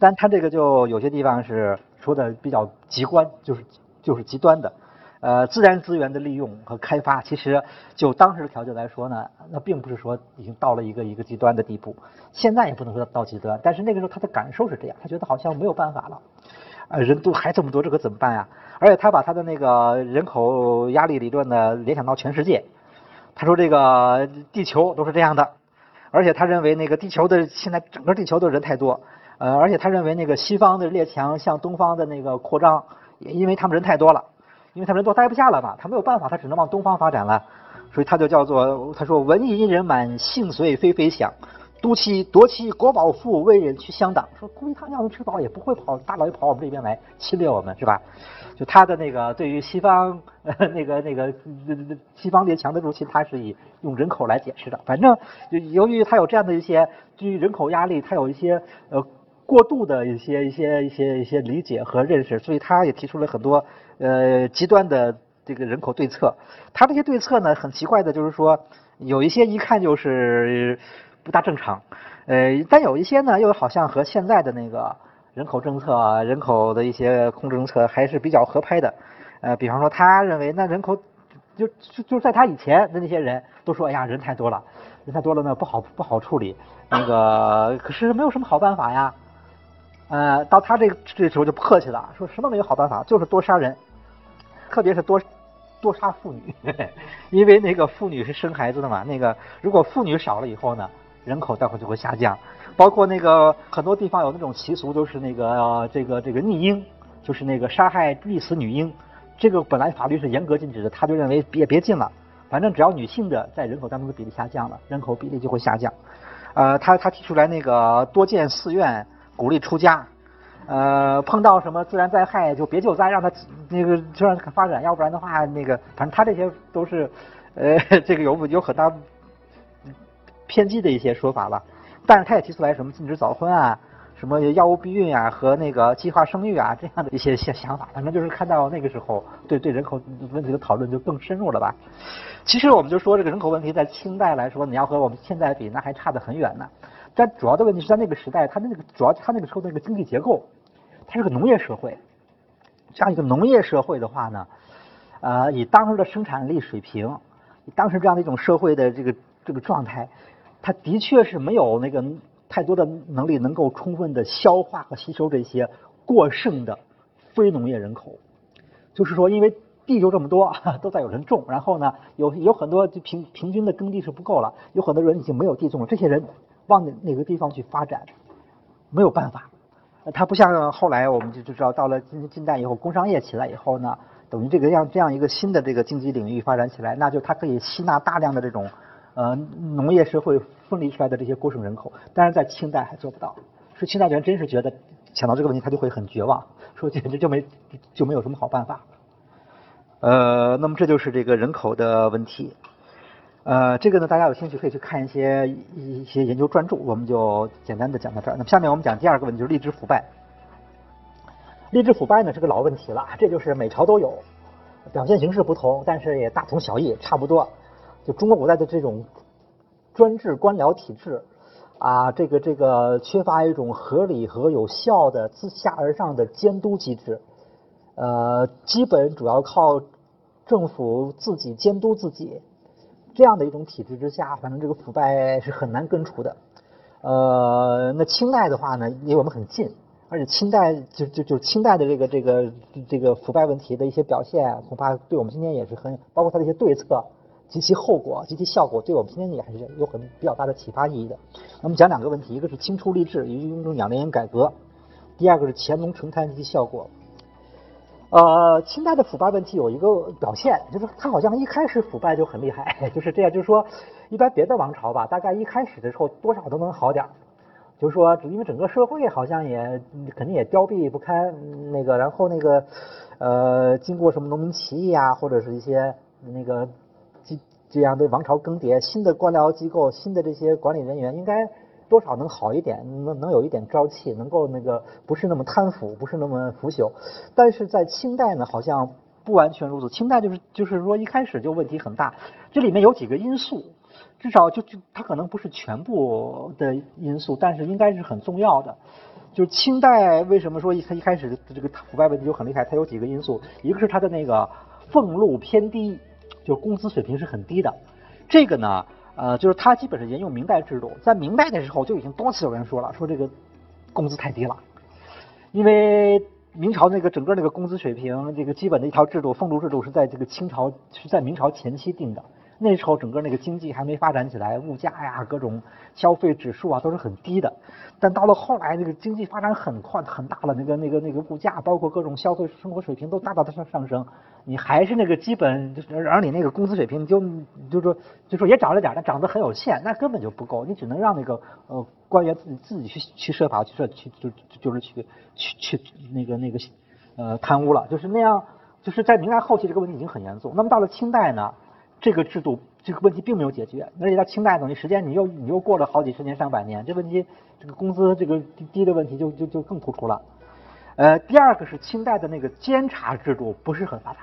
但他这个就有些地方是说的比较极端，就是就是极端的。呃，自然资源的利用和开发，其实就当时的条件来说呢，那并不是说已经到了一个一个极端的地步。现在也不能说到极端，但是那个时候他的感受是这样，他觉得好像没有办法了，呃，人都还这么多，这可怎么办呀？而且他把他的那个人口压力理论呢联想到全世界，他说这个地球都是这样的，而且他认为那个地球的现在整个地球的人太多，呃，而且他认为那个西方的列强向东方的那个扩张，因为他们人太多了。因为他们人都待不下了嘛，他没有办法，他只能往东方发展了，所以他就叫做他说文艺人满，性随非非想，都其夺其国宝富，为人去相党。说估计他要能吃饱，也不会跑大老远跑我们这边来侵略我们，是吧？就他的那个对于西方那个那个西方列强的入侵，他是以用人口来解释的。反正由于他有这样的一些对于人口压力，他有一些呃过度的一些一些一些一些理解和认识，所以他也提出了很多。呃，极端的这个人口对策，他这些对策呢，很奇怪的，就是说有一些一看就是不大正常，呃，但有一些呢，又好像和现在的那个人口政策、人口的一些控制政策还是比较合拍的。呃，比方说，他认为那人口就就就在他以前的那些人都说，哎呀，人太多了，人太多了呢，不好不好处理，那个可是没有什么好办法呀。呃，到他这个这时候就不客气了，说什么没有好办法，就是多杀人。特别是多多杀妇女，因为那个妇女是生孩子的嘛。那个如果妇女少了以后呢，人口待会就会下降。包括那个很多地方有那种习俗，就是那个这个这个逆婴，就是那个杀害溺死女婴。这个本来法律是严格禁止的，他就认为别别禁了。反正只要女性的在人口当中的比例下降了，人口比例就会下降。呃，他他提出来那个多建寺院，鼓励出家。呃，碰到什么自然灾害就别救灾，让他那个就让他发展，要不然的话，那个反正他这些都是，呃，这个有有很大偏激的一些说法了。但是他也提出来什么禁止早婚啊，什么药物避孕啊和那个计划生育啊这样的一些些想法。反正就是看到那个时候，对对人口问题的讨论就更深入了吧。其实我们就说这个人口问题在清代来说，你要和我们现在比，那还差得很远呢。但主要的问题是在那个时代，它的那个主要它那个时候那个经济结构。它是个农业社会，这样一个农业社会的话呢，呃，以当时的生产力水平，以当时这样的一种社会的这个这个状态，它的确是没有那个太多的能力能够充分的消化和吸收这些过剩的非农业人口。就是说，因为地就这么多，都在有人种，然后呢，有有很多就平平均的耕地是不够了，有很多人已经没有地种了，这些人往哪个地方去发展，没有办法。它不像后来我们就就知道，到了近近代以后，工商业起来以后呢，等于这个样这样一个新的这个经济领域发展起来，那就它可以吸纳大量的这种呃农业社会分离出来的这些过剩人口，但是在清代还做不到。说清代人真是觉得想到这个问题，他就会很绝望，说简直就没就没有什么好办法。呃，那么这就是这个人口的问题。呃，这个呢，大家有兴趣可以去看一些一些研究专著，我们就简单的讲到这儿。那么下面我们讲第二个问题，就是吏治腐败。吏治腐败呢是个老问题了，这就是每朝都有，表现形式不同，但是也大同小异，差不多。就中国古代的这种专制官僚体制啊，这个这个缺乏一种合理和有效的自下而上的监督机制，呃，基本主要靠政府自己监督自己。这样的一种体制之下，反正这个腐败是很难根除的。呃，那清代的话呢，离我们很近，而且清代就就就清代的这个这个这个腐败问题的一些表现，恐怕对我们今天也是很，包括它的一些对策及其后果及其效果，对我们今天也还是有很比较大的启发意义的。那么讲两个问题，一个是清初吏治与雍正养廉改革，第二个是乾隆成贪及其效果。呃，清代的腐败问题有一个表现，就是他好像一开始腐败就很厉害，就是这样。就是说，一般别的王朝吧，大概一开始的时候多少都能好点儿，就是说，因为整个社会好像也肯定也凋敝不堪，那个，然后那个，呃，经过什么农民起义啊，或者是一些那个这这样的王朝更迭，新的官僚机构，新的这些管理人员应该。多少能好一点，能能有一点朝气，能够那个不是那么贪腐，不是那么腐朽。但是在清代呢，好像不完全如此。清代就是就是说一开始就问题很大，这里面有几个因素，至少就就它可能不是全部的因素，但是应该是很重要的。就是清代为什么说一它一开始这个腐败问题就很厉害？它有几个因素，一个是它的那个俸禄偏低，就工资水平是很低的。这个呢，呃，就是他基本是沿用明代制度，在明代的时候就已经多次有人说了，说这个工资太低了，因为明朝那个整个那个工资水平，这个基本的一套制度，俸禄制度是在这个清朝是在明朝前期定的。那时候整个那个经济还没发展起来，物价呀、各种消费指数啊都是很低的。但到了后来，那个经济发展很快很大了，那个那个那个物价，包括各种消费生活水平都大大的上上升。你还是那个基本，就是而你那个工资水平就就说就说也涨了点，但涨得很有限，那根本就不够。你只能让那个呃官员自己自己去去设法去设去就就是去去去那个那个呃贪污了，就是那样。就是在明代后期这个问题已经很严重。那么到了清代呢？这个制度这个问题并没有解决，而且到清代等于时间你又你又过了好几十年上百年，这问题这个工资这个低低的问题就就就更突出了。呃，第二个是清代的那个监察制度不是很发达，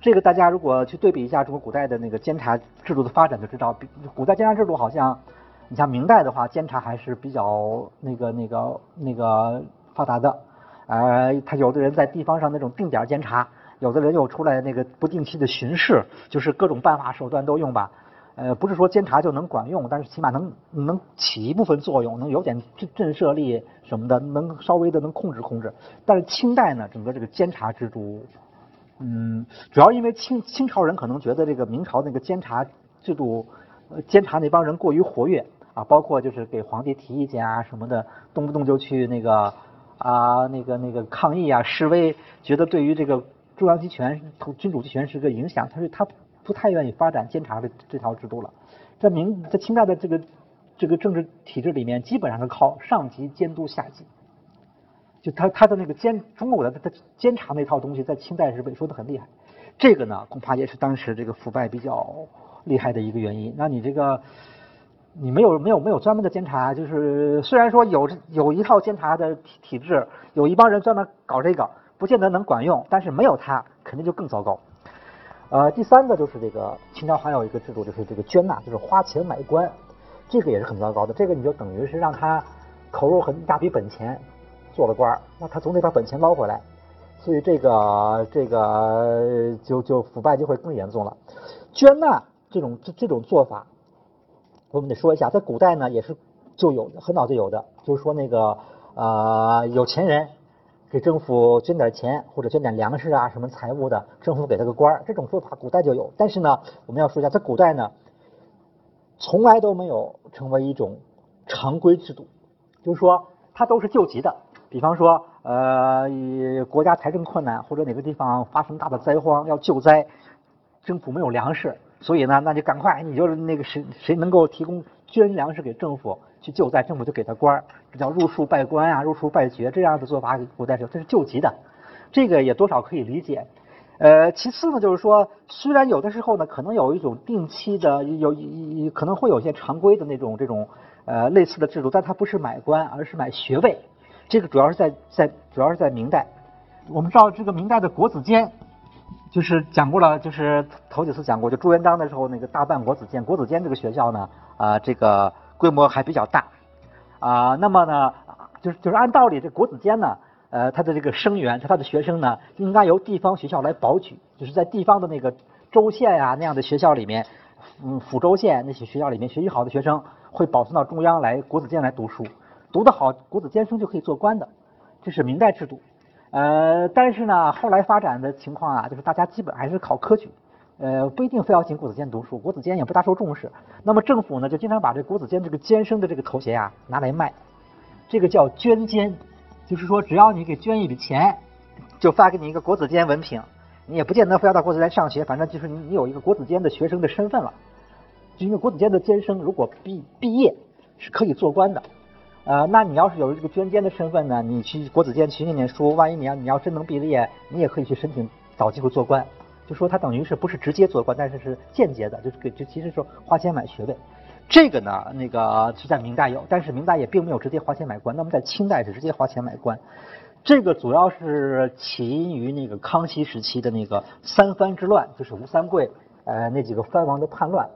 这个大家如果去对比一下中国古代的那个监察制度的发展就知道，古代监察制度好像你像明代的话，监察还是比较那个那个那个发达的，呃，他有的人在地方上那种定点监察。有的人又出来那个不定期的巡视，就是各种办法手段都用吧，呃，不是说监察就能管用，但是起码能能起一部分作用，能有点震震慑力什么的，能稍微的能控制控制。但是清代呢，整个这个监察制度，嗯，主要因为清清朝人可能觉得这个明朝那个监察制度，监察那帮人过于活跃啊，包括就是给皇帝提意见啊什么的，动不动就去那个啊那个那个抗议啊示威，觉得对于这个。中央集权、君主集权是个影响，他是他不太愿意发展监察的这套制度了。在明在清代的这个这个政治体制里面，基本上是靠上级监督下级。就他他的那个监中国的他监察那套东西，在清代是萎缩的很厉害。这个呢，恐怕也是当时这个腐败比较厉害的一个原因。那你这个你没有没有没有专门的监察，就是虽然说有有一套监察的体体制，有一帮人专门搞这个。不见得能管用，但是没有它肯定就更糟糕。呃，第三个就是这个清朝还有一个制度，就是这个捐纳，就是花钱买官，这个也是很糟糕的。这个你就等于是让他投入很大笔本钱做了官，那他总得把本钱捞回来，所以这个这个就就腐败就会更严重了。捐纳这种这这种做法，我们得说一下，在古代呢也是就有很早就有的，就是说那个呃有钱人。给政府捐点钱或者捐点粮食啊，什么财物的，政府给他个官儿，这种做法古代就有。但是呢，我们要说一下，在古代呢，从来都没有成为一种常规制度，就是说它都是救急的。比方说，呃，国家财政困难或者哪个地方发生大的灾荒要救灾，政府没有粮食，所以呢，那就赶快，你就那个谁谁能够提供捐粮食给政府。去救灾，政府就给他官儿，这叫入庶拜官啊，入庶拜爵这样的做法，古代是这是救急的，这个也多少可以理解。呃，其次呢，就是说，虽然有的时候呢，可能有一种定期的，有可能会有一些常规的那种这种呃类似的制度，但它不是买官，而是买学位。这个主要是在在主要是在明代。我们知道这个明代的国子监，就是讲过了，就是头几次讲过，就朱元璋的时候那个大办国子监，国子监这个学校呢，啊这个。规模还比较大，啊，那么呢，就是就是按道理，这国子监呢，呃，他的这个生源，他的学生呢，应该由地方学校来保举，就是在地方的那个州县啊那样的学校里面，嗯，府州县那些学校里面学习好的学生会保送到中央来国子监来读书，读得好，国子监生就可以做官的，这是明代制度，呃，但是呢，后来发展的情况啊，就是大家基本还是考科举。呃，不一定非要进国子监读书，国子监也不大受重视。那么政府呢，就经常把这国子监这个监生的这个头衔啊拿来卖，这个叫捐监，就是说只要你给捐一笔钱，就发给你一个国子监文凭，你也不见得非要到国子监上学，反正就是你你有一个国子监的学生的身份了。就因为国子监的监生如果毕毕业是可以做官的，呃，那你要是有这个捐监的身份呢，你去国子监去念念书，万一你要你要真能毕业，你也可以去申请找机会做官。就说他等于是不是直接做官，但是是间接的，就是给就其实说花钱买学位，这个呢那个是在明代有，但是明代也并没有直接花钱买官。那么在清代是直接花钱买官，这个主要是起因于那个康熙时期的那个三藩之乱，就是吴三桂呃那几个藩王的叛乱。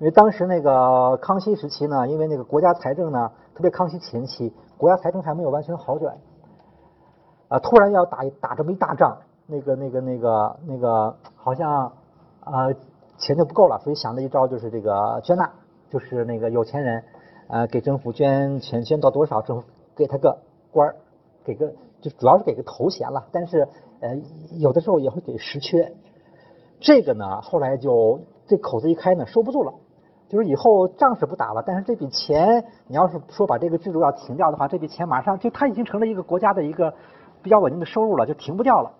因为当时那个康熙时期呢，因为那个国家财政呢，特别康熙前期，国家财政还没有完全好转，啊，突然要打打这么一大仗，那个那个那个那个好像啊钱就不够了，所以想了一招，就是这个捐纳，就是那个有钱人呃给政府捐钱，捐到多少，政府给他个官儿，给个就主要是给个头衔了，但是呃有的时候也会给实缺，这个呢后来就这口子一开呢收不住了。就是以后仗是不打了，但是这笔钱，你要是说把这个制度要停掉的话，这笔钱马上就它已经成了一个国家的一个比较稳定的收入了，就停不掉了。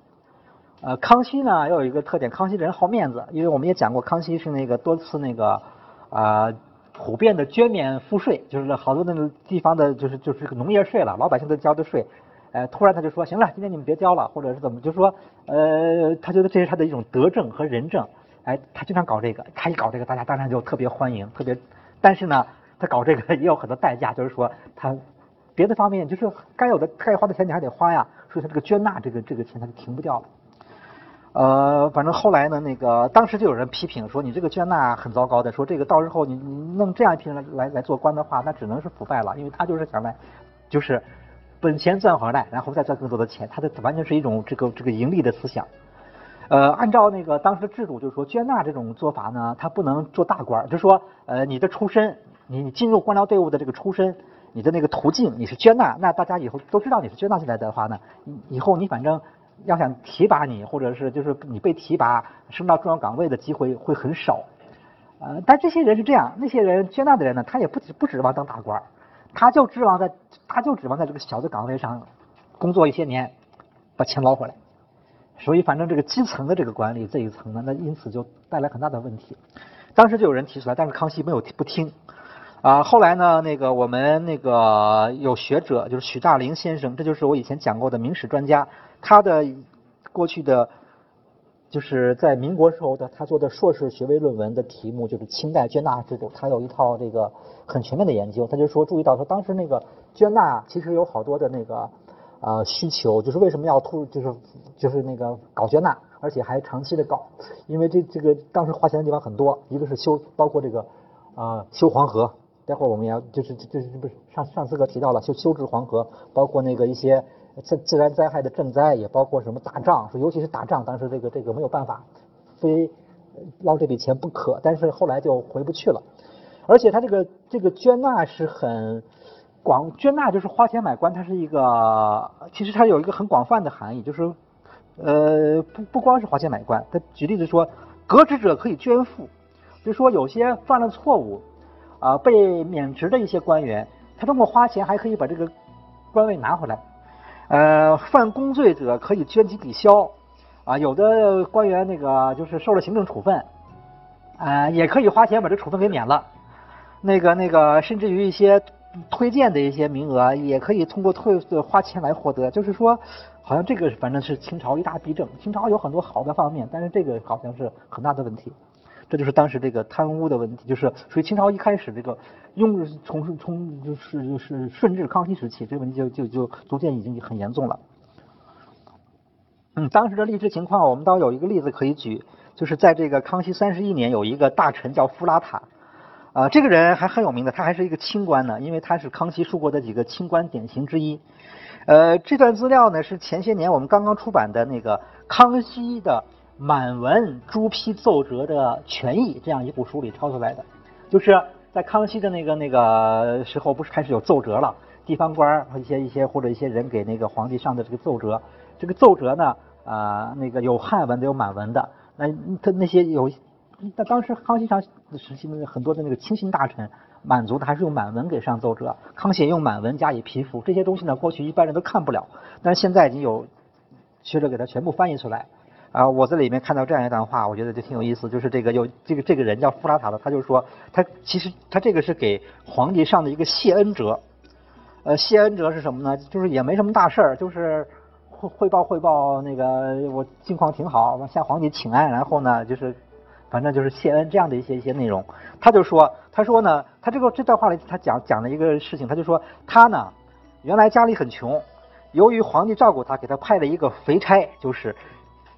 呃，康熙呢又有一个特点，康熙人好面子，因为我们也讲过，康熙是那个多次那个啊普遍的捐免赋税，就是好多那个地方的，就是就是个农业税了，老百姓都交的税，呃，突然他就说行了，今天你们别交了，或者是怎么，就说呃，他觉得这是他的一种德政和仁政。哎，他经常搞这个，他一搞这个，大家当然就特别欢迎，特别。但是呢，他搞这个也有很多代价，就是说他别的方面就是该有的该花的钱你还得花呀，所以他这个捐纳这个这个钱他就停不掉了。呃，反正后来呢，那个当时就有人批评说你这个捐纳很糟糕的，说这个到时候你你弄这样一批人来来做官的话，那只能是腐败了，因为他就是想来就是本钱赚回来，然后再赚更多的钱，他的完全是一种这个这个盈利的思想。呃，按照那个当时的制度，就是说捐纳这种做法呢，他不能做大官，就说，呃，你的出身，你你进入官僚队伍的这个出身，你的那个途径，你是捐纳，那大家以后都知道你是捐纳进来的话呢，以后你反正要想提拔你，或者是就是你被提拔升到重要岗位的机会会很少。呃，但这些人是这样，那些人捐纳的人呢，他也不不指望当大官，他就指望在他就指望在这个小的岗位上工作一些年，把钱捞回来。所以，反正这个基层的这个管理这一层呢，那因此就带来很大的问题。当时就有人提出来，但是康熙没有不听。啊，后来呢，那个我们那个有学者，就是许大林先生，这就是我以前讲过的明史专家，他的过去的就是在民国时候的他做的硕士学位论文的题目就是清代捐纳制度，他有一套这个很全面的研究。他就说，注意到说当时那个捐纳其实有好多的那个。啊，需求就是为什么要突，就是就是那个搞捐纳，而且还长期的搞，因为这这个当时花钱的地方很多，一个是修，包括这个啊修黄河，待会儿我们要就是就是不是上上次课提到了修修治黄河，包括那个一些自自然灾害的赈灾，也包括什么打仗，说尤其是打仗，当时这个这个没有办法，非捞这笔钱不可，但是后来就回不去了，而且他这个这个捐纳是很。广捐纳就是花钱买官，它是一个，其实它有一个很广泛的含义，就是，呃，不不光是花钱买官。他举例子说，革职者可以捐赋，就说有些犯了错误，啊，被免职的一些官员，他通过花钱还可以把这个官位拿回来。呃，犯公罪者可以捐其抵消，啊，有的官员那个就是受了行政处分，啊，也可以花钱把这处分给免了。那个那个，甚至于一些。推荐的一些名额也可以通过退花钱来获得，就是说，好像这个反正是清朝一大弊政。清朝有很多好的方面，但是这个好像是很大的问题。这就是当时这个贪污的问题，就是所以清朝一开始这个用从从就是就是顺治康熙时期，这个问题就就就逐渐已经很严重了。嗯，当时的吏治情况，我们倒有一个例子可以举，就是在这个康熙三十一年，有一个大臣叫富拉塔。啊，这个人还很有名的，他还是一个清官呢，因为他是康熙述过的几个清官典型之一。呃，这段资料呢是前些年我们刚刚出版的那个康熙的满文朱批奏折的全译这样一部书里抄出来的。就是在康熙的那个那个时候，不是开始有奏折了，地方官和一些一些或者一些人给那个皇帝上的这个奏折，这个奏折呢啊那个有汉文的有满文的，那他那些有。那当时康熙上时期呢，很多的那个亲信大臣，满族的还是用满文给上奏折，康熙用满文加以批复，这些东西呢，过去一般人都看不了，但是现在已经有学者给他全部翻译出来。啊，我在里面看到这样一段话，我觉得就挺有意思，就是这个有这个这个人叫富拉塔的，他就说他其实他这个是给皇帝上的一个谢恩折，呃，谢恩折是什么呢？就是也没什么大事儿，就是汇汇报汇报那个我近况挺好，向皇帝请安，然后呢就是。反正就是谢恩这样的一些一些内容，他就说，他说呢，他这个这段话里他讲讲了一个事情，他就说他呢，原来家里很穷，由于皇帝照顾他，给他派了一个肥差，就是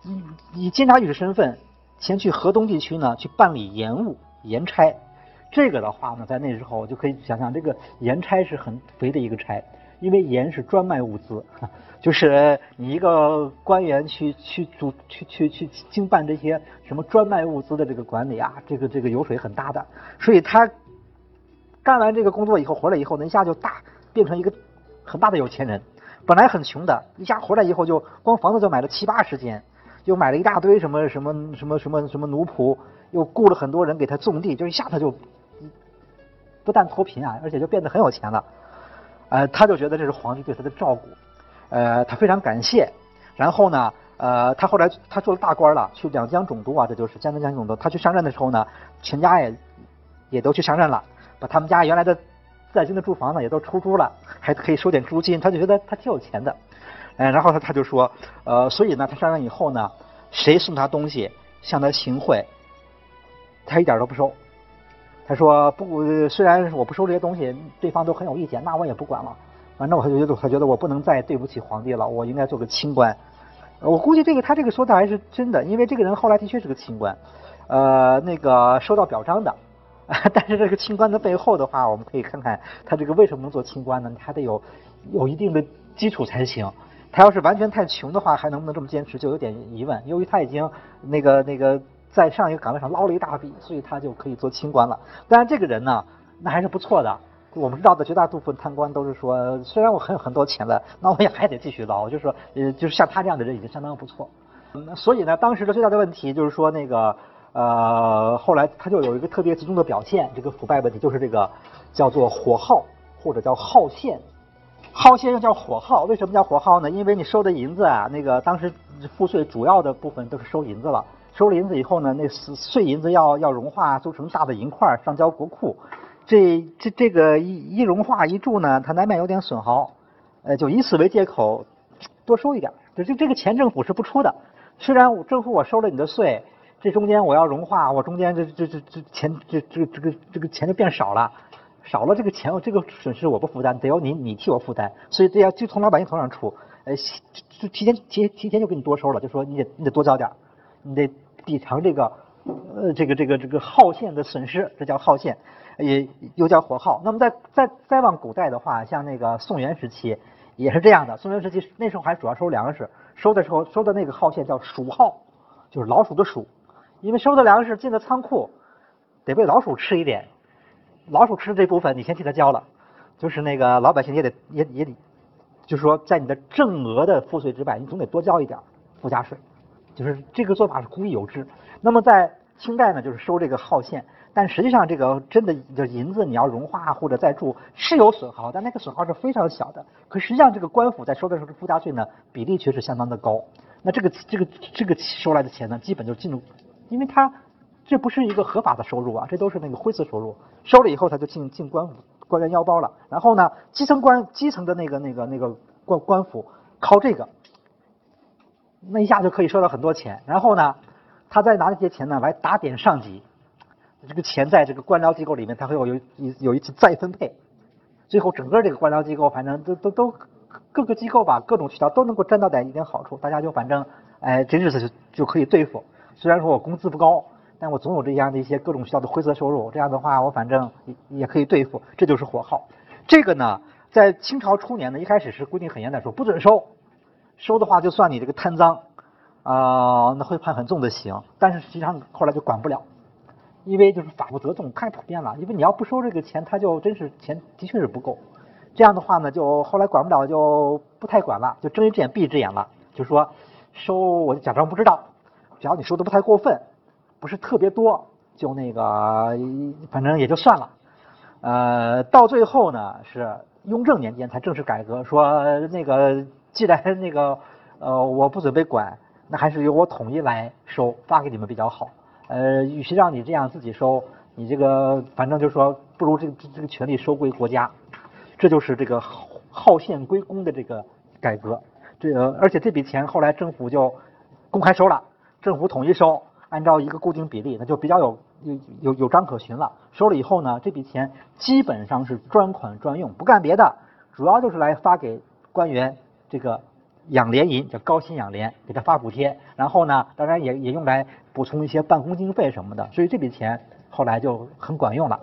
以以监察御史身份前去河东地区呢，去办理盐务盐差。这个的话呢，在那时候就可以想象，这个盐差是很肥的一个差，因为盐是专卖物资，就是你一个官员去去主去去去经办这些什么专卖物资的这个管理啊，这个这个油水很大的，所以他干完这个工作以后回来以后，呢，一下就大变成一个很大的有钱人。本来很穷的，一下回来以后就光房子就买了七八十间，又买了一大堆什么什么什么什么什么奴仆，又雇了很多人给他种地，就一下他就不但脱贫啊，而且就变得很有钱了。呃，他就觉得这是皇帝对他的照顾，呃，他非常感谢。然后呢，呃，他后来他做了大官了，去两江总督啊，这就是江南江总督。他去上任的时候呢，全家也也都去上任了，把他们家原来的。在京的住房呢也都出租了，还可以收点租金，他就觉得他挺有钱的，嗯，然后他他就说，呃，所以呢，他上任以后呢，谁送他东西向他行贿，他一点都不收。他说不，虽然我不收这些东西，对方都很有意见，那我也不管了。反正我觉得他觉得我不能再对不起皇帝了，我应该做个清官。我估计这个他这个说的还是真的，因为这个人后来的确是个清官，呃，那个收到表彰的。但是这个清官的背后的话，我们可以看看他这个为什么能做清官呢？他得有有一定的基础才行。他要是完全太穷的话，还能不能这么坚持，就有点疑问。由于他已经那个那个在上一个岗位上捞了一大笔，所以他就可以做清官了。当然，这个人呢，那还是不错的。我们知道的绝大部分贪官都是说，虽然我很有很多钱了，那我也还得继续捞。就是说，呃，就是像他这样的人已经相当不错。嗯所以呢，当时的最大的问题就是说那个。呃，后来他就有一个特别集中的表现，这个腐败问题就是这个叫做火耗或者叫耗线，耗线又叫火耗，为什么叫火耗呢？因为你收的银子啊，那个当时赋税主要的部分都是收银子了，收了银子以后呢，那碎碎银子要要融化做成大的银块上交国库，这这这个一一融化一铸呢，它难免有点损耗，呃，就以此为借口多收一点，就这这个钱政府是不出的，虽然政府我收了你的税。这中间我要融化，我中间这这这这钱这这个这个这个钱就变少了，少了这个钱，这个损失我不负担，得由你你替我负担，所以这要就从老百姓头上出，呃，就提前提提前就给你多收了，就说你得你得多交点，你得抵偿这个呃这个这个这个耗线的损失，这叫耗线，也又叫火耗。那么在再再往古代的话，像那个宋元时期也是这样的，宋元时期那时候还主要收粮食，收的时候收的那个耗线叫鼠耗，就是老鼠的鼠。因为收的粮食进了仓库，得被老鼠吃一点，老鼠吃这部分你先替他交了，就是那个老百姓也得也也得，就是说在你的正额的赋税之外，你总得多交一点附加税，就是这个做法是古已有之。那么在清代呢，就是收这个耗线，但实际上这个真的就银子你要融化或者再铸是有损耗，但那个损耗是非常小的。可实际上这个官府在收的时候附加税呢比例却是相当的高，那这个这个这个收来的钱呢，基本就进入。因为它这不是一个合法的收入啊，这都是那个灰色收入，收了以后他就进进官府官员腰包了。然后呢，基层官基层的那个那个那个官官府靠这个，那一下就可以收到很多钱。然后呢，他再拿这些钱呢来打点上级，这个钱在这个官僚机构里面，他会有有一有一次再分配，最后整个这个官僚机构反正都都都各个机构吧，各种渠道都能够沾到点一点好处，大家就反正哎这日子就就可以对付。虽然说我工资不高，但我总有这样的一些各种需要的灰色收入。这样的话，我反正也也可以对付。这就是火耗。这个呢，在清朝初年呢，一开始是规定很严的，说不准收，收的话就算你这个贪赃，啊，那会判很重的刑。但是实际上后来就管不了，因为就是法不责众，太普遍了。因为你要不收这个钱，他就真是钱的确是不够。这样的话呢，就后来管不了，就不太管了，就睁一只眼闭一只眼了，就说收我就假装不知道。只要你收的不太过分，不是特别多，就那个反正也就算了。呃，到最后呢，是雍正年间才正式改革，说那个既然 那个呃我不准备管，那还是由我统一来收发给你们比较好。呃，与其让你这样自己收，你这个反正就是说不如这个这个权利收归国家。这就是这个耗线归公的这个改革。这个而且这笔钱后来政府就公开收了。政府统一收，按照一个固定比例，那就比较有有有有章可循了。收了以后呢，这笔钱基本上是专款专用，不干别的，主要就是来发给官员这个养廉银，叫高薪养廉，给他发补贴，然后呢，当然也也用来补充一些办公经费什么的，所以这笔钱后来就很管用了。